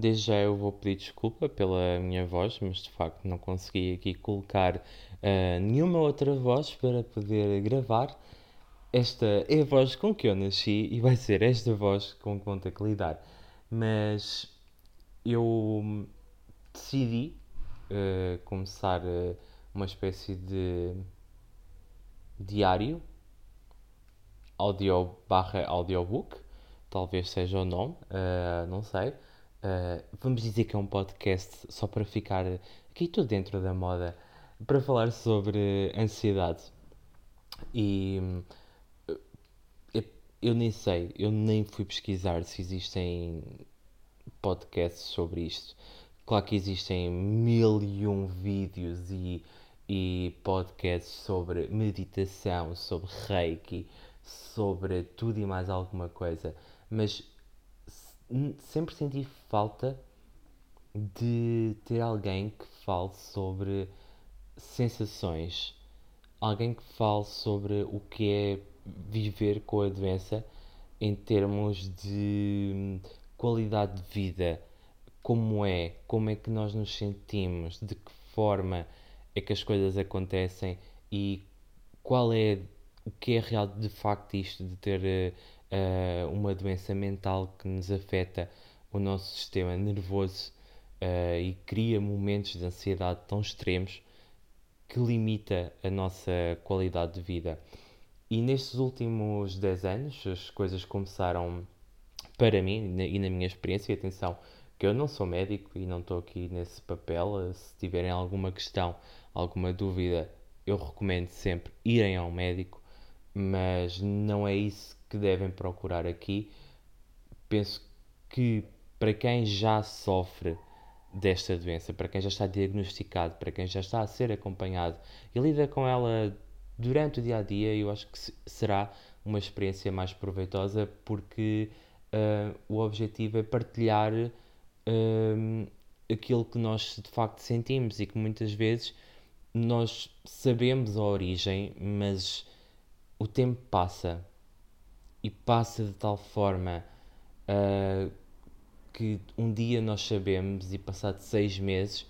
Desde já eu vou pedir desculpa pela minha voz, mas de facto não consegui aqui colocar uh, nenhuma outra voz para poder gravar. Esta é a voz com que eu nasci e vai ser esta voz com que vão ter que lidar. Mas eu decidi uh, começar uh, uma espécie de diário audio barra audiobook, talvez seja o nome, não sei Uh, vamos dizer que é um podcast só para ficar aqui tudo dentro da moda, para falar sobre ansiedade. E eu, eu nem sei, eu nem fui pesquisar se existem podcasts sobre isto. Claro que existem mil e um vídeos e, e podcasts sobre meditação, sobre reiki, sobre tudo e mais alguma coisa, mas sempre senti falta de ter alguém que fale sobre sensações, alguém que fale sobre o que é viver com a doença em termos de qualidade de vida, como é, como é que nós nos sentimos, de que forma é que as coisas acontecem? E qual é o que é real de facto isto de ter uh, uma doença mental que nos afeta o nosso sistema nervoso uh, e cria momentos de ansiedade tão extremos que limita a nossa qualidade de vida. E nestes últimos 10 anos as coisas começaram para mim e na minha experiência, e atenção, que eu não sou médico e não estou aqui nesse papel, se tiverem alguma questão, alguma dúvida, eu recomendo sempre irem ao médico, mas não é isso que devem procurar aqui. Penso que para quem já sofre desta doença, para quem já está diagnosticado, para quem já está a ser acompanhado e lida com ela durante o dia a dia, eu acho que será uma experiência mais proveitosa porque uh, o objetivo é partilhar uh, aquilo que nós de facto sentimos e que muitas vezes nós sabemos a origem, mas o tempo passa e passa de tal forma uh, que um dia nós sabemos e passado seis meses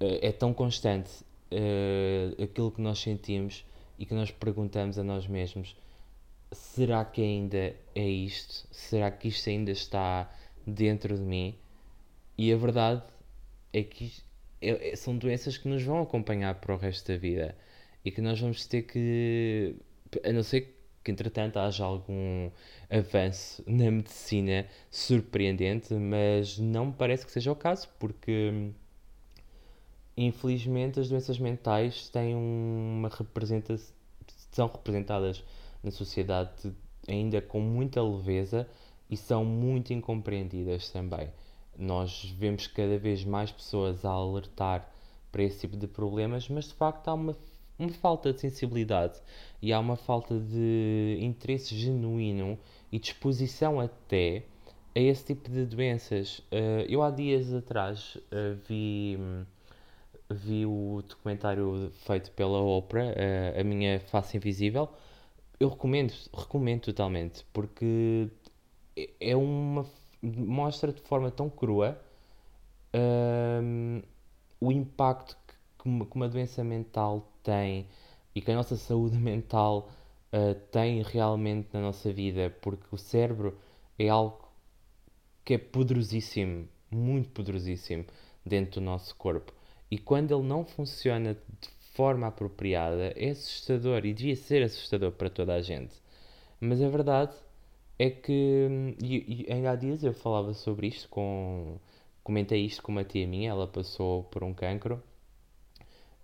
uh, é tão constante uh, aquilo que nós sentimos e que nós perguntamos a nós mesmos será que ainda é isto? Será que isto ainda está dentro de mim? E a verdade é que é, é, são doenças que nos vão acompanhar para o resto da vida e que nós vamos ter que, a não ser que entretanto haja algum avanço na medicina surpreendente, mas não me parece que seja o caso, porque infelizmente as doenças mentais têm uma representação são representadas na sociedade ainda com muita leveza e são muito incompreendidas também. Nós vemos cada vez mais pessoas a alertar para esse tipo de problemas, mas de facto há uma uma falta de sensibilidade e há uma falta de interesse genuíno e disposição até a esse tipo de doenças. Uh, eu há dias atrás uh, vi, vi o documentário feito pela Oprah, uh, A Minha Face Invisível. Eu recomendo, recomendo totalmente, porque é, uma mostra de forma tão crua o impacto que uma, que uma doença mental tem e que a nossa saúde mental uh, tem realmente na nossa vida, porque o cérebro é algo que é poderosíssimo, muito poderosíssimo dentro do nosso corpo. E quando ele não funciona de forma apropriada, é assustador e devia ser assustador para toda a gente. Mas a verdade é que, e, e ainda há dias eu falava sobre isto com. Comentei isto com uma tia minha, ela passou por um cancro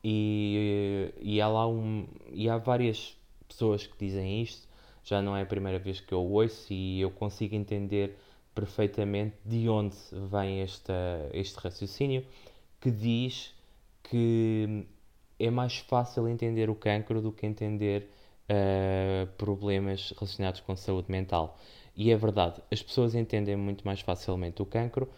e, e, há lá um, e há várias pessoas que dizem isto, já não é a primeira vez que eu ouço e eu consigo entender perfeitamente de onde vem esta, este raciocínio que diz que é mais fácil entender o cancro do que entender uh, problemas relacionados com saúde mental. E é verdade, as pessoas entendem muito mais facilmente o cancro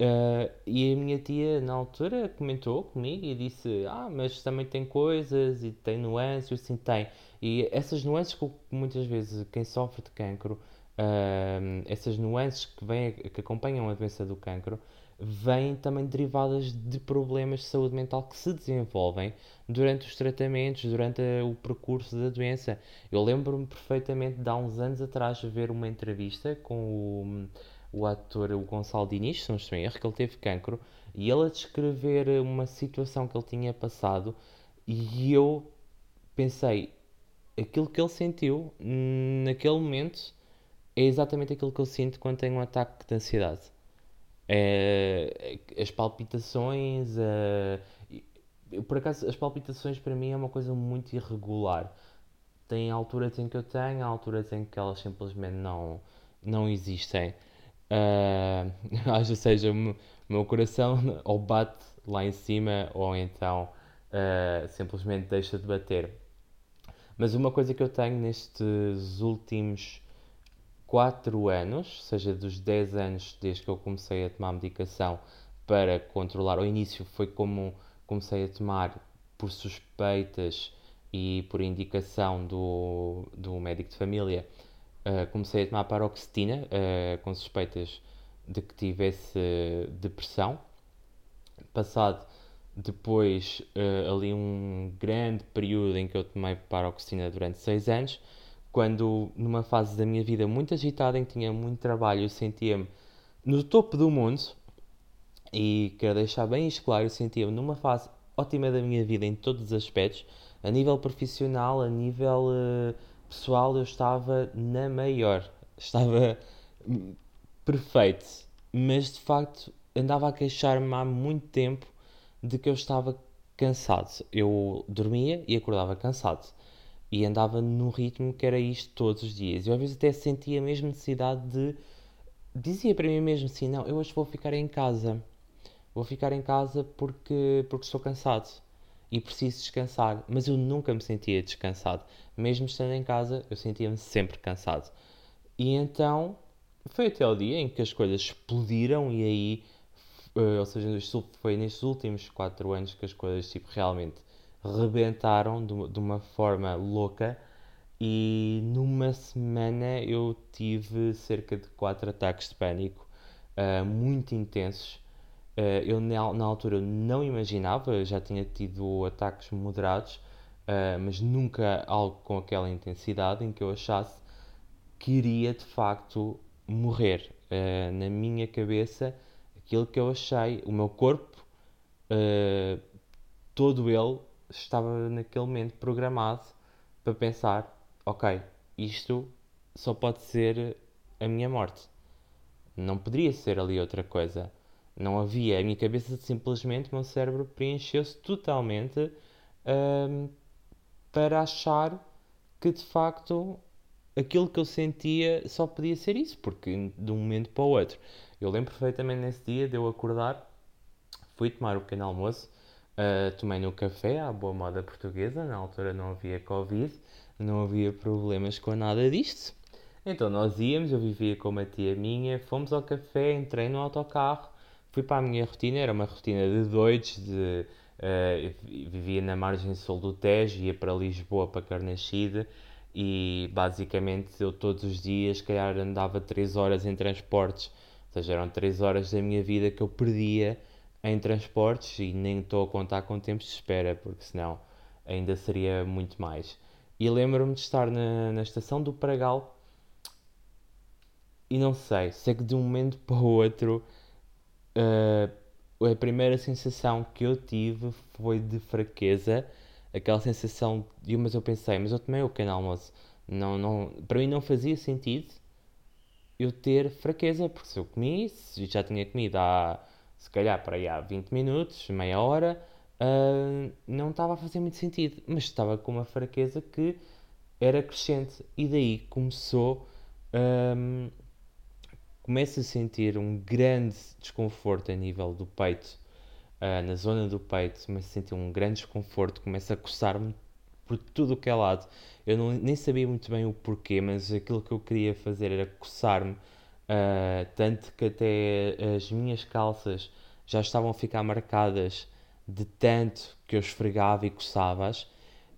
Uh, e a minha tia, na altura, comentou comigo e disse: Ah, mas também tem coisas e tem nuances, sim, tem. E essas nuances que muitas vezes quem sofre de cancro uh, essas nuances que, vêm, que acompanham a doença do cancro vêm também derivadas de problemas de saúde mental que se desenvolvem durante os tratamentos, durante o percurso da doença. Eu lembro-me perfeitamente de há uns anos atrás ver uma entrevista com o, o ator o Gonçalo Diniz, se não estou em erro, que ele teve cancro, e ele a descrever uma situação que ele tinha passado, e eu pensei, aquilo que ele sentiu naquele momento é exatamente aquilo que eu sinto quando tenho um ataque de ansiedade. É, as palpitações, é, por acaso, as palpitações para mim é uma coisa muito irregular. Tem alturas em que eu tenho, há alturas em que elas simplesmente não, não existem. Uh, ou seja, o meu coração ou bate lá em cima ou então uh, simplesmente deixa de bater. Mas uma coisa que eu tenho nestes últimos 4 anos, seja dos 10 anos desde que eu comecei a tomar medicação para controlar, ao início foi como comecei a tomar por suspeitas e por indicação do, do médico de família, uh, comecei a tomar paroxetina uh, com suspeitas de que tivesse depressão. Passado depois uh, ali um grande período em que eu tomei paroxetina durante 6 anos, quando numa fase da minha vida muito agitada, em que tinha muito trabalho, eu sentia-me no topo do mundo, e quero deixar bem isto claro, eu sentia-me numa fase ótima da minha vida em todos os aspectos, a nível profissional, a nível uh, pessoal, eu estava na maior, estava perfeito, mas de facto andava a queixar-me há muito tempo de que eu estava cansado. Eu dormia e acordava cansado. E andava num ritmo que era isto todos os dias. Eu às vezes até sentia a mesma necessidade de. Dizia para mim mesmo assim: não, eu hoje vou ficar em casa vou ficar em casa porque, porque estou cansado e preciso descansar. Mas eu nunca me sentia descansado. Mesmo estando em casa, eu sentia-me sempre cansado. E então foi até o dia em que as coisas explodiram e aí, uh, ou seja, foi nestes últimos 4 anos que as coisas tipo, realmente rebentaram de, uma forma louca. E numa semana eu tive cerca de 4 ataques de pânico uh, muito intensos eu na, na, altura não imaginava, já tinha tido ataques moderados, uh, mas nunca algo com aquela intensidade em que eu achasse que iria de facto morrer. Uh, na minha cabeça, aquilo que eu achei, o meu corpo, todo ele estava naquele momento programado para pensar: ok, isto só pode ser a minha morte. Não poderia ser ali outra coisa. Não havia. A minha cabeça simplesmente, o meu cérebro preencheu-se totalmente um, para achar que de facto aquilo que eu sentia só podia ser isso, porque de um momento para o outro. Eu lembro perfeitamente nesse dia de eu acordar, fui tomar o pequeno almoço, uh, tomei no café, à boa moda portuguesa, na altura não havia Covid, não havia problemas com nada disto. Então nós íamos, eu vivia com uma tia minha, fomos ao café, entrei no autocarro, fui para a minha rotina, era uma rotina de doidos, de, uh, vivia na margem sul do Tejo, ia para Lisboa, para Carnachide, e basicamente eu todos os dias, calhar andava 3 horas em transportes, ou seja, eram 3 horas da minha vida que eu perdia em transportes e nem estou a contar com tempos de espera, porque senão ainda seria muito mais. E lembro-me de estar na, na estação do Pragal e não sei, sei que de um momento para o outro uh, a primeira sensação que eu tive foi de fraqueza, aquela sensação de, mas eu pensei, mas eu tomei o pequeno almoço, não, não, para mim não fazia sentido eu ter fraqueza, porque se eu comi, se já tinha comido há, se calhar para aí há 20 minutos, meia hora, uh, não estava a fazer muito sentido, mas estava com uma fraqueza que era crescente, e daí começou um, ah, começo a sentir um grande desconforto a nível do peito, uh, na zona do peito, começo a sentir um grande desconforto, começo a coçar-me por tudo o que é lado. Eu não, nem sabia muito bem o porquê, mas aquilo que eu queria fazer era coçar-me, uh, tanto que até as minhas calças já estavam a ficar marcadas de tanto que eu esfregava e coçava-as,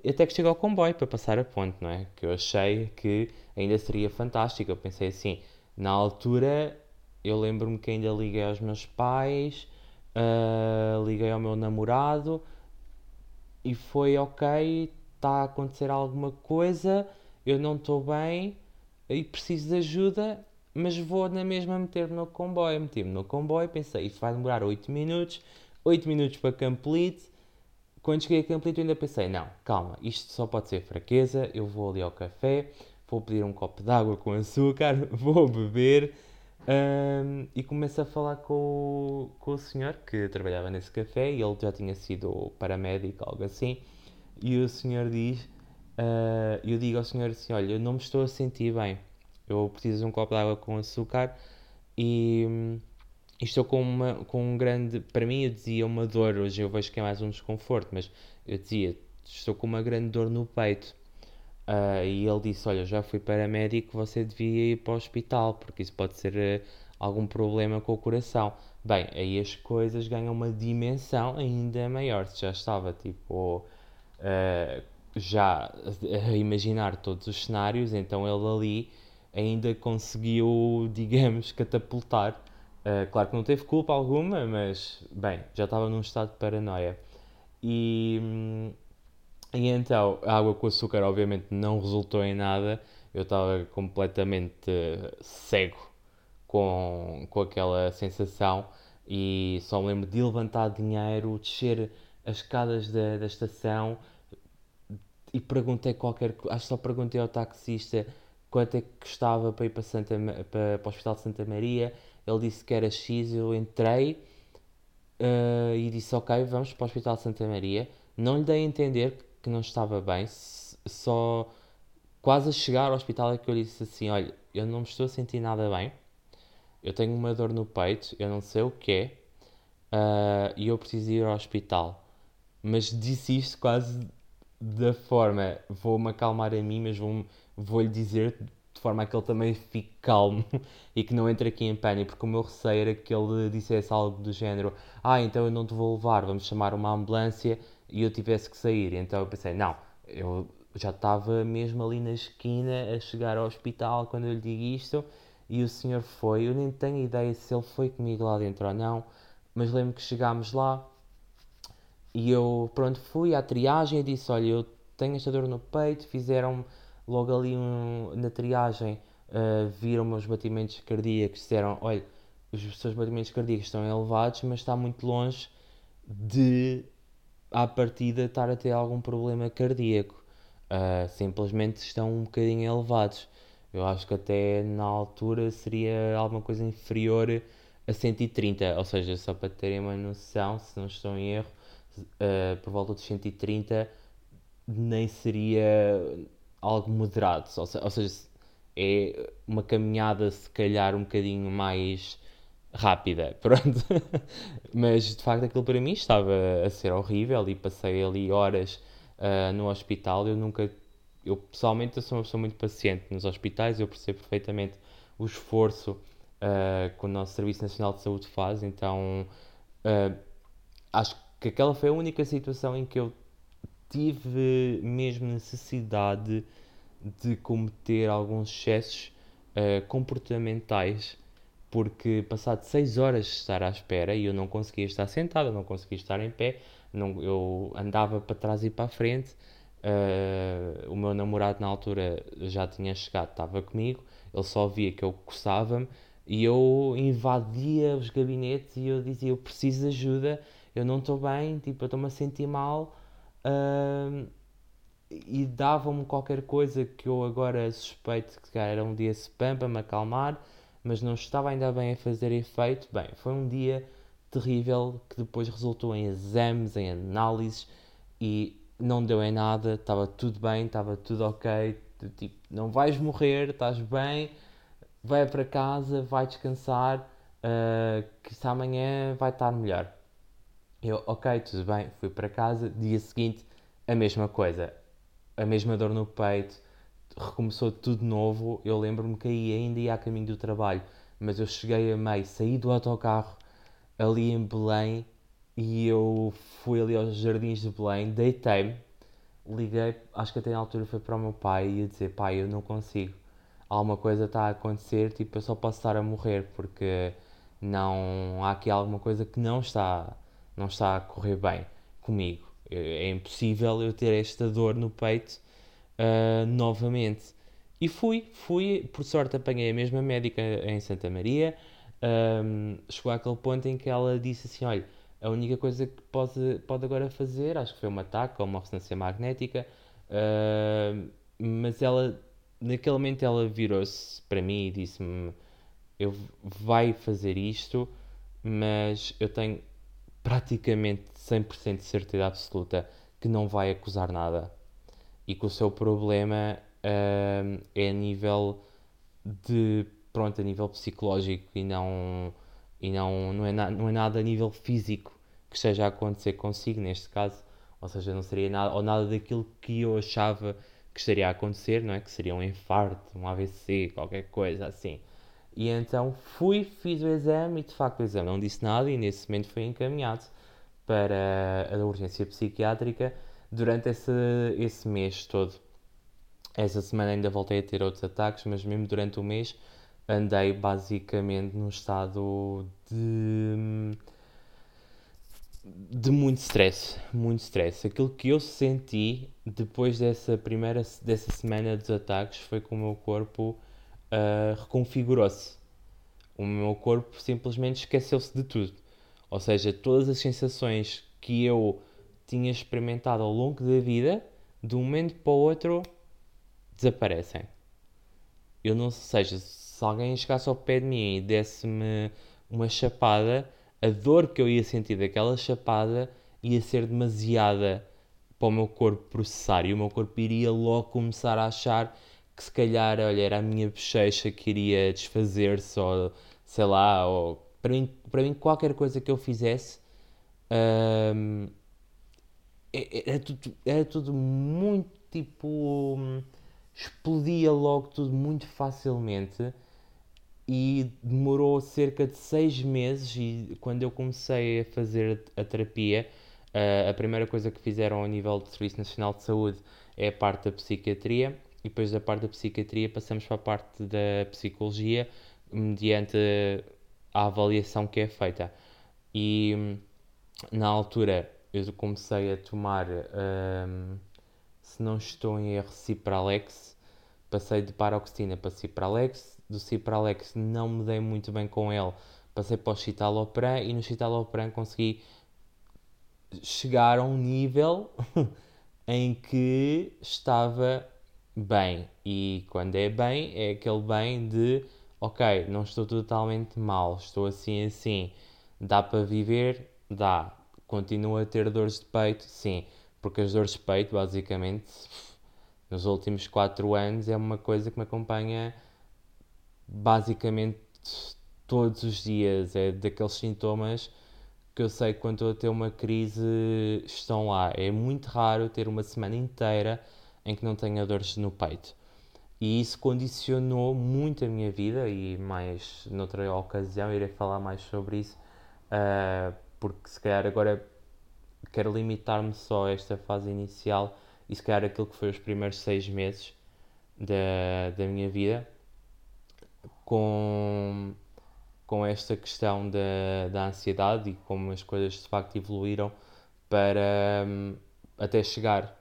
até que chegou ao comboio para passar a ponte, não é? Que eu achei que ainda seria fantástico. Eu pensei assim, na altura, eu lembro-me que ainda liguei aos meus pais, uh, liguei ao meu namorado e foi ok, está a acontecer alguma coisa, eu não estou bem e preciso de ajuda, mas vou na mesma meter-me no comboio. Meti-me no comboio, pensei, isto vai demorar 8 minutos, 8 minutos para Camplite. Quando cheguei a Camplite, eu ainda pensei, não, calma, isto só pode ser fraqueza, eu vou ali ao café, vou pedir um copo de água com açúcar, vou beber. Um, e começo a falar com, com o senhor que trabalhava nesse café e ele já tinha sido paramédico, algo assim. E o senhor diz: uh, Eu digo ao senhor assim: Olha, eu não me estou a sentir bem, eu preciso de um copo de água com açúcar e, e estou com, uma, com um grande. Para mim, eu dizia uma dor, hoje eu vejo que é mais um desconforto, mas eu dizia: Estou com uma grande dor no peito. Uh, e ele disse: Olha, já fui paramédico, você devia ir para o hospital, porque isso pode ser uh, algum problema com o coração. Bem, aí as coisas ganham uma dimensão ainda maior. Se já estava tipo uh, já a imaginar todos os cenários, então ele ali ainda conseguiu, digamos, catapultar. claro que não teve culpa alguma, mas bem, já estava num estado de paranoia. E. Hum, e então, a água com açúcar obviamente não resultou em nada. Eu estava completamente cego com, com aquela sensação e só me lembro de levantar dinheiro, descer as escadas da, da estação e perguntei qualquer acho que só perguntei ao taxista quanto é que custava para ir para, Santa, para, para o Hospital de Santa Maria. Ele disse que era X, eu entrei uh, e disse ok, vamos para o Hospital de Santa Maria. Não lhe dei a entender que não estava bem, só quase a chegar ao hospital é que eu disse assim: Olha, eu não me estou a sentir nada bem, eu tenho uma dor no peito, eu não sei o que é, uh, e eu preciso ir ao hospital. Mas disse isto quase da forma: vou-me acalmar a mim, mas vou-lhe vou dizer de forma a que ele também fique calmo e que não entre aqui em pânico, porque o meu receio era que ele dissesse algo do género: Ah, então eu não te vou levar, vamos chamar uma ambulância e eu tivesse que sair. Então eu pensei, não, eu já estava mesmo ali na esquina a chegar ao hospital quando eu lhe digo isto e o senhor foi. Eu nem tenho ideia se ele foi comigo lá dentro ou não, mas lembro que chegámos lá e eu, pronto, fui à triagem e disse: Olha, eu tenho esta dor no peito. Fizeram logo ali um, na triagem, uh, viram meus batimentos cardíacos, disseram: Olha, os seus batimentos cardíacos estão elevados, mas está muito longe de à partida estar a ter algum problema cardíaco. Uh, simplesmente estão um bocadinho elevados. Eu acho que até na altura seria alguma coisa inferior a 130, ou seja, só para terem uma noção, se não estou em erro, uh, por volta dos 130 nem seria algo moderado, ou, se, ou seja, é uma caminhada se calhar um bocadinho mais rápida, pronto. Mas de facto aquilo para mim estava a ser horrível e passei ali horas uh, no hospital. Eu nunca, eu pessoalmente eu sou uma pessoa muito paciente nos hospitais, eu percebo perfeitamente o esforço uh, que o nosso Serviço Nacional de Saúde faz, então uh, acho que aquela foi a única situação em que eu tive mesmo necessidade de cometer alguns excessos comportamentais porque passado 6 horas de estar à espera e eu não conseguia estar sentado, eu não conseguia estar em pé, não, eu andava para trás e para a frente. Uh, o meu namorado na altura já tinha chegado, estava comigo, ele só via que eu coçava-me e eu invadia os gabinetes e eu dizia: Eu preciso de ajuda, eu não estou bem, tipo, eu estou-me a sentir mal. Uh, e davam-me qualquer coisa que eu agora suspeito que era um dia spam para me acalmar mas não estava ainda bem a fazer efeito. Bem, foi um dia terrível que depois resultou em exames, em análises e não deu em nada, estava tudo bem, estava tudo ok. Tipo, não vais morrer, estás bem, vai para casa, vai descansar, uh, que se amanhã vai estar melhor. Eu, ok, tudo bem, fui para casa, dia seguinte, a mesma coisa, a mesma dor no peito, recomeçou tudo novo. Eu lembro-me que aí ainda ia a caminho do trabalho, mas eu cheguei a meio, saí do autocarro ali em Belém e eu fui ali aos jardins de Belém, deitei-me, liguei, acho que até na altura foi para o meu pai e ia dizer: Pai, eu não consigo, alguma coisa está a acontecer, tipo, eu só posso estar a morrer porque não há aqui alguma coisa que não está, não está a correr bem comigo. É impossível eu ter esta dor no peito uh, novamente. E fui, fui, por sorte apanhei a mesma médica em Santa Maria. Um, chegou àquele ponto em que ela disse assim: Olha, a única coisa que pode, pode agora fazer, acho que foi uma TAC ou uma ressonância magnética, uh, mas ela, naquele momento, ela virou-se para mim e disse-me: Eu vai fazer isto, mas eu tenho praticamente 100% de certeza absoluta que não vai acusar nada e que o seu problema uh, é a nível de pronto a nível psicológico e não e não não é, na, não é nada a nível físico que esteja a acontecer consigo neste caso. Ou seja não seria nada ou nada daquilo que eu achava que estaria a acontecer não é? Que seria um infarto um AVC qualquer coisa assim. E então fui fiz o exame e de facto o exame não disse nada e nesse momento foi encaminhado para a urgência psiquiátrica durante esse, esse mês todo. Essa semana ainda voltei a ter outros ataques, mas mesmo durante o mês andei basicamente num estado de de muito stress, muito stress. Aquilo que eu senti depois dessa primeira dessa semana dos ataques foi que o meu corpo uh, reconfigurou-se. O meu corpo simplesmente esqueceu-se de tudo. Ou seja, todas as sensações que eu tinha experimentado ao longo da vida, de um momento para o outro, desaparecem. Eu não sei, seja, se alguém chegasse ao pé de mim e desse-me uma chapada, a dor que eu ia sentir daquela chapada ia ser demasiada para o meu corpo processar e o meu corpo iria logo começar a achar que se calhar, olha, era a minha bochecha que iria desfazer-se ou sei lá, ou para mim, para mim qualquer coisa que eu fizesse hum, era, tudo, era tudo muito tipo. explodia logo tudo muito facilmente e demorou cerca de seis meses e quando eu comecei a fazer a terapia a primeira coisa que fizeram ao nível do Serviço Nacional de Saúde é a parte da psiquiatria e depois da parte da psiquiatria passamos para a parte da psicologia mediante a avaliação que é feita e na altura eu comecei a tomar, um, se não estou em erro, Cipralex. Passei de paroxetina para Cipralex. Do Cipralex não me dei muito bem com ele. Passei para o Citalopram e no Citalopram consegui chegar a um nível em que estava bem. E quando é bem, é aquele bem de ok, não estou totalmente mal, estou assim assim, dá para viver, dá, Continuo a ter dores de peito, sim, porque as dores de peito, basicamente, nos últimos 4 anos, é uma coisa que me acompanha basicamente todos os dias. É daqueles sintomas que eu sei que quando estou a ter uma crise estão lá. É muito raro ter uma semana inteira em que não tenha dores no peito. E isso condicionou muito a minha vida e mais noutra ocasião irei falar mais sobre isso. Uh, porque se calhar agora quero limitar-me só a esta fase inicial e se calhar aquilo que foi os primeiros seis meses da, da minha vida com, com esta questão da, da ansiedade e como as coisas de facto evoluíram para um, até chegar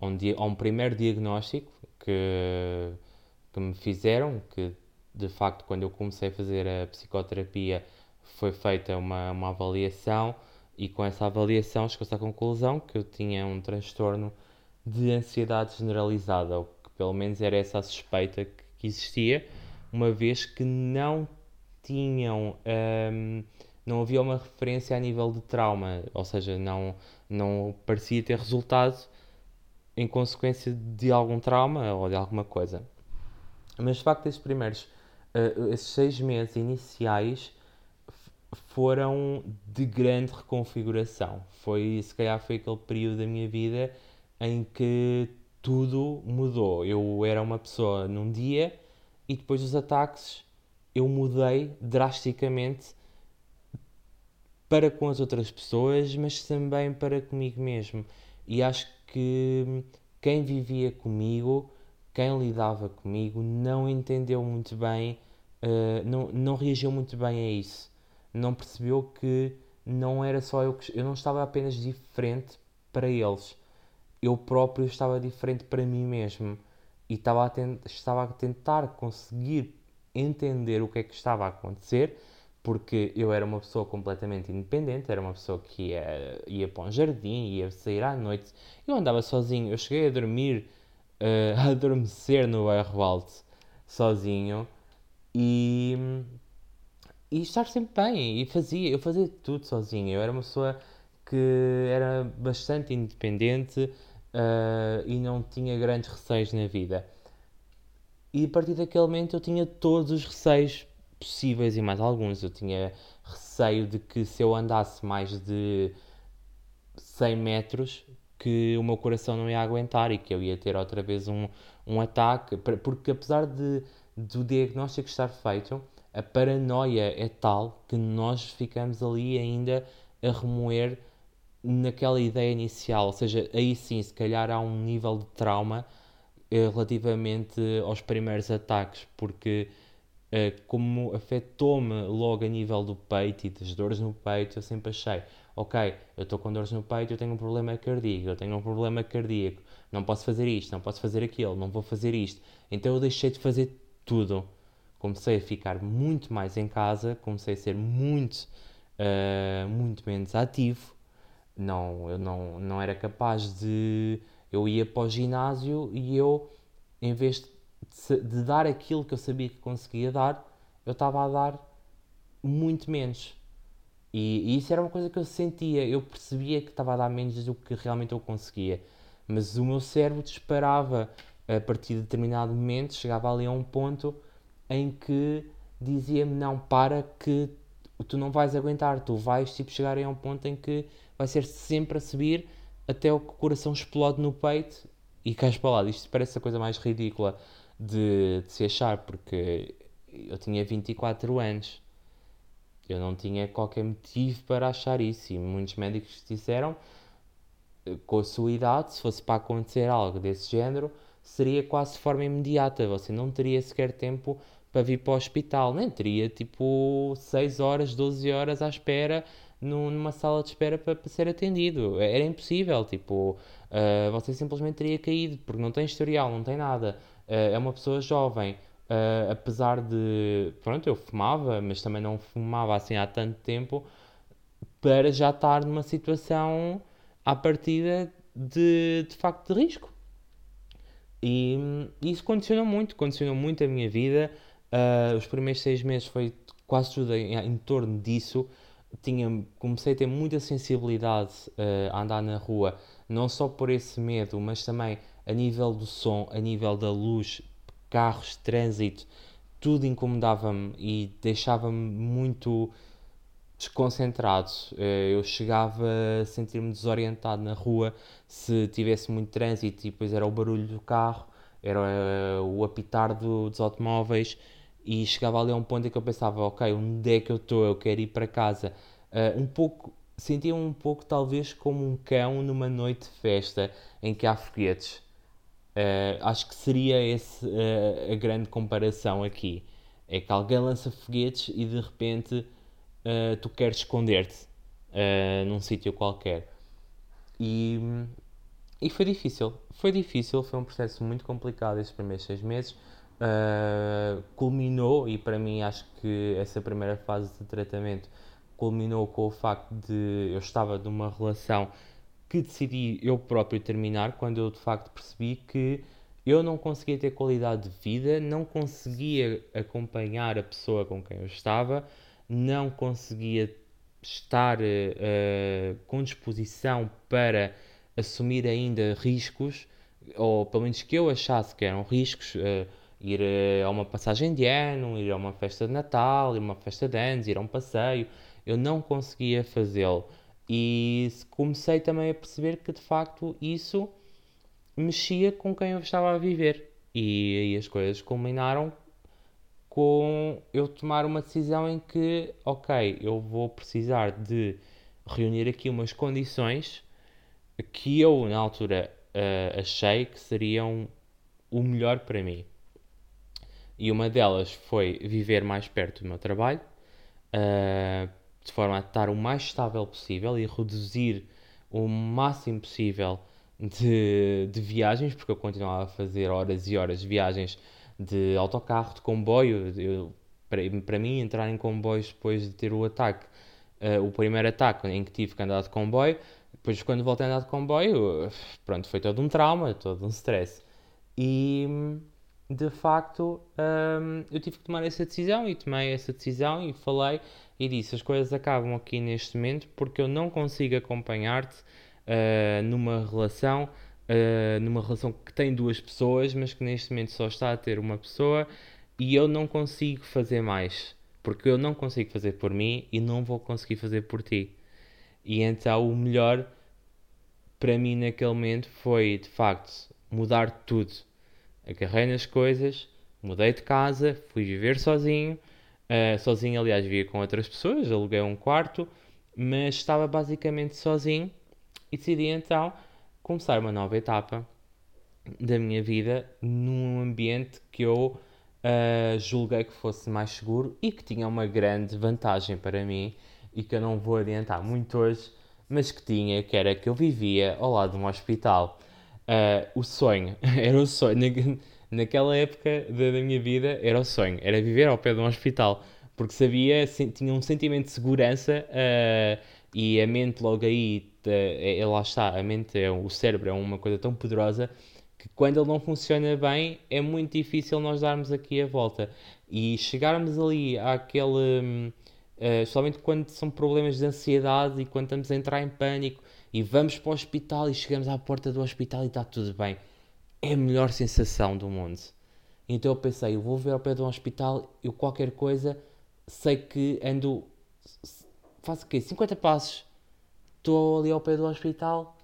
a um, a um primeiro diagnóstico que, que me fizeram, que de facto quando eu comecei a fazer a psicoterapia foi feita uma, uma avaliação e com essa avaliação chegou-se à conclusão que eu tinha um transtorno de ansiedade generalizada, ou que pelo menos era essa a suspeita que, que existia, uma vez que não tinham, hum, não havia uma referência a nível de trauma, ou seja, não, não parecia ter resultado em consequência de algum trauma ou de alguma coisa. Mas de facto, esses primeiros, uh, esses seis meses iniciais foram de grande reconfiguração. Foi, se calhar, foi aquele período da minha vida em que tudo mudou. Eu era uma pessoa num dia e depois dos ataques eu mudei drasticamente para com as outras pessoas, mas também para comigo mesmo. E acho que quem vivia comigo quem lidava comigo não entendeu muito bem, uh, não, não reagiu muito bem a isso. Não percebeu que não era só eu que. Eu não estava apenas diferente para eles. Eu próprio estava diferente para mim mesmo. E estava a, estava a tentar conseguir entender o que é que estava a acontecer, porque eu era uma pessoa completamente independente, era uma pessoa que ia, ia para um jardim, ia sair à noite. Eu andava sozinho, eu cheguei a dormir, uh, a adormecer no bairro alto, sozinho. E e estar sempre bem. E fazia, eu fazia tudo sozinho. Eu era uma pessoa que era bastante independente uh, e não tinha grandes receios na vida. E a partir daquele momento eu tinha todos os receios possíveis e mais alguns. Eu tinha receio de que se eu andasse mais de 100 metros que o meu coração não ia aguentar e que eu ia ter outra vez um, um ataque, porque apesar de, do diagnóstico estar feito, a paranoia é tal que nós ficamos ali ainda a remoer naquela ideia inicial. Ou seja, aí sim, se calhar há um nível de trauma eh, relativamente aos primeiros ataques, porque eh, como afetou-me logo a nível do peito e das dores no peito, eu sempre achei, ok, eu estou com dores no peito, eu tenho um problema cardíaco, eu tenho um problema cardíaco, não posso fazer isto, não posso fazer aquilo, não vou fazer isto. Então eu deixei de fazer tudo comecei a ficar muito mais em casa, comecei a ser muito, uh, muito menos ativo. Não, eu não, não era capaz de. Eu ia para o ginásio e eu, em vez de, de dar aquilo que eu sabia que conseguia dar, eu estava a dar muito menos. E, e, isso era uma coisa que eu sentia, eu percebia que estava a dar menos do que realmente eu conseguia. Mas o meu cérebro disparava a partir de determinado momento, chegava ali a um ponto em que dizia-me: Não, para que tu não vais aguentar, tu vais tipo, chegar a um ponto em que vai ser sempre a subir até o coração explode no peito e cais para lá. Isto parece a coisa mais ridícula de, de se achar, porque eu tinha 24 anos. Eu não tinha qualquer motivo para achar isso. E muitos médicos disseram, com a sua idade, se fosse para acontecer algo desse género, seria quase de forma imediata. Você não teria sequer tempo para vir para o hospital. Nem teria tipo 6 horas, 12 horas à espera numa sala de espera para, para ser atendido. Era impossível, tipo, uh, você simplesmente teria caído, porque não tem historial, não tem nada. Uh, é uma pessoa jovem. Uh, apesar de, pronto, eu fumava, mas também não fumava assim há tanto tempo, para já estar numa situação à partida de, de facto de risco. E isso condicionou muito, condicionou muito a minha vida. Uh, os primeiros seis meses foi quase tudo em, em torno disso. Tinha, comecei a ter muita sensibilidade uh, a andar na rua, não só por esse medo, mas também a nível do som, a nível da luz, carros, trânsito, tudo incomodava-me e deixava-me muito desconcentrado. Uh, eu chegava a sentir-me desorientado na rua se tivesse muito trânsito e depois era o barulho do carro, era o apitar do, dos automóveis e chegava ali a um ponto em que eu pensava, ok, onde é que eu estou? Eu quero ir para casa. Uh, um pouco, sentia um pouco talvez como um cão numa noite de festa em que há foguetes. Uh, acho que seria esse uh, a grande comparação aqui. É que alguém lança foguetes e de repente tu queres esconder-te num sítio qualquer. E, e foi difícil. Foi difícil, foi um processo muito complicado esses primeiros seis meses uh, culminou, e para mim acho que essa primeira fase de tratamento culminou com o facto de eu estava numa relação que decidi eu próprio terminar quando eu de facto percebi que eu não conseguia ter qualidade de vida, não conseguia acompanhar a pessoa com quem eu estava, não conseguia estar uh, com disposição para assumir ainda riscos, ou pelo menos que eu achasse que eram riscos. Uh, ir eh, a uma passagem de ano, ir a uma festa de Natal, ir a uma festa de anos, ir a um passeio. Eu não conseguia fazê-lo. E comecei também a perceber que de facto isso mexia com quem eu estava a viver. E aí as coisas culminaram com eu tomar uma decisão em que, ok, eu vou precisar de reunir aqui umas condições que eu na altura uh, achei que seriam o melhor para mim. E uma delas foi viver mais perto do meu trabalho, uh, de forma a estar o mais estável possível e reduzir o máximo possível de, de viagens, porque eu continuava a fazer horas e horas de viagens de autocarro, de comboio. Eu, para, para mim, entrar em comboios depois de ter o ataque, uh, o primeiro ataque em que tive que andar de comboio, depois quando voltei a andar de comboio, pronto, foi todo um trauma, todo um stress. E de facto um, eu tive que tomar essa decisão e tomei essa decisão e falei e disse as coisas acabam aqui neste momento porque eu não consigo acompanhar-te uh, numa relação uh, numa relação que tem duas pessoas mas que neste momento só está a ter uma pessoa e eu não consigo fazer mais porque eu não consigo fazer por mim e não vou conseguir fazer por ti. E então o melhor para mim naquele momento foi de facto mudar tudo agarrei nas coisas, mudei de casa, fui viver sozinho. Uh, sozinho, aliás, vivia com outras pessoas, aluguei um quarto, mas estava basicamente sozinho e decidi então começar uma nova etapa da minha vida num ambiente que eu uh, julguei que fosse mais seguro e que tinha uma grande vantagem para mim e que eu não vou adiantar muito hoje, mas que tinha, que era que eu vivia ao lado de um hospital. Uh, o sonho, era o sonho, na, naquela época da, da, minha vida, era o sonho, era viver ao pé de um hospital, porque sabia, tinha um sentimento de segurança uh, e a mente logo aí, é, é, lá está, a mente, é, o cérebro é uma coisa tão poderosa que quando ele não funciona bem é muito difícil nós darmos aqui a volta. E chegarmos ali àquele, uh, somente quando são problemas de ansiedade e quando estamos a entrar em pânico e vamos para o hospital e chegamos à porta do hospital e está tudo bem. É a melhor sensação do mundo. Então eu pensei, eu vou ver ao pé de um hospital, eu qualquer coisa, sei que ando, faço o quê? 50 passos, estou ali ao pé do hospital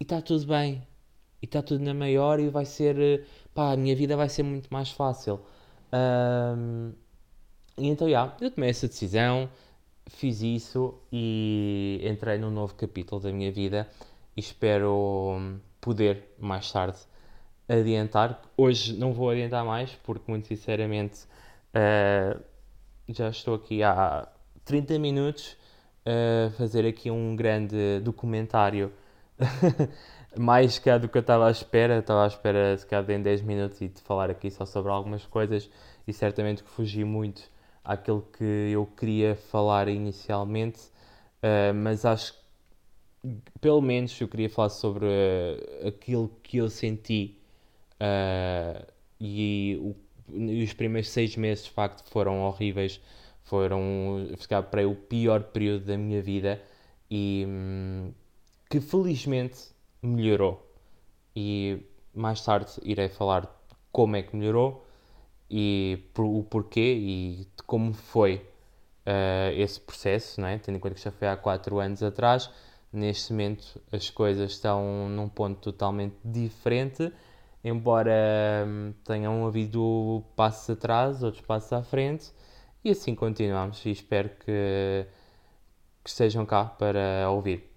e está tudo bem. E está tudo na maior e vai ser, pá, a minha vida vai ser muito mais fácil. Um, e então, já, yeah, eu tomei essa decisão, fiz isso e entrei num novo capítulo da minha vida e espero poder mais tarde adiantar. Hoje não vou adiantar mais porque, muito sinceramente, uh, já estou aqui há 30 minutos a fazer aqui um grande documentário. mais que do que eu estava à espera, estava à espera se calhar em 10 minutos e de falar aqui só sobre algumas coisas e certamente que fugi muito àquilo que eu queria falar inicialmente, uh, mas acho que pelo menos eu queria falar sobre uh, aquilo que eu senti uh, e, o, e, os primeiros seis meses de facto foram horríveis, foram ficar para o pior período da minha vida e um, que felizmente melhorou. E mais tarde irei falar como é que melhorou e por, o porquê e de como foi uh, esse processo, não é? tendo em conta que já foi há 4 anos atrás. Neste momento as coisas estão num ponto totalmente diferente, embora um, tenham havido passos atrás, outros passos à frente, e assim continuamos. E espero que, que estejam cá para ouvir.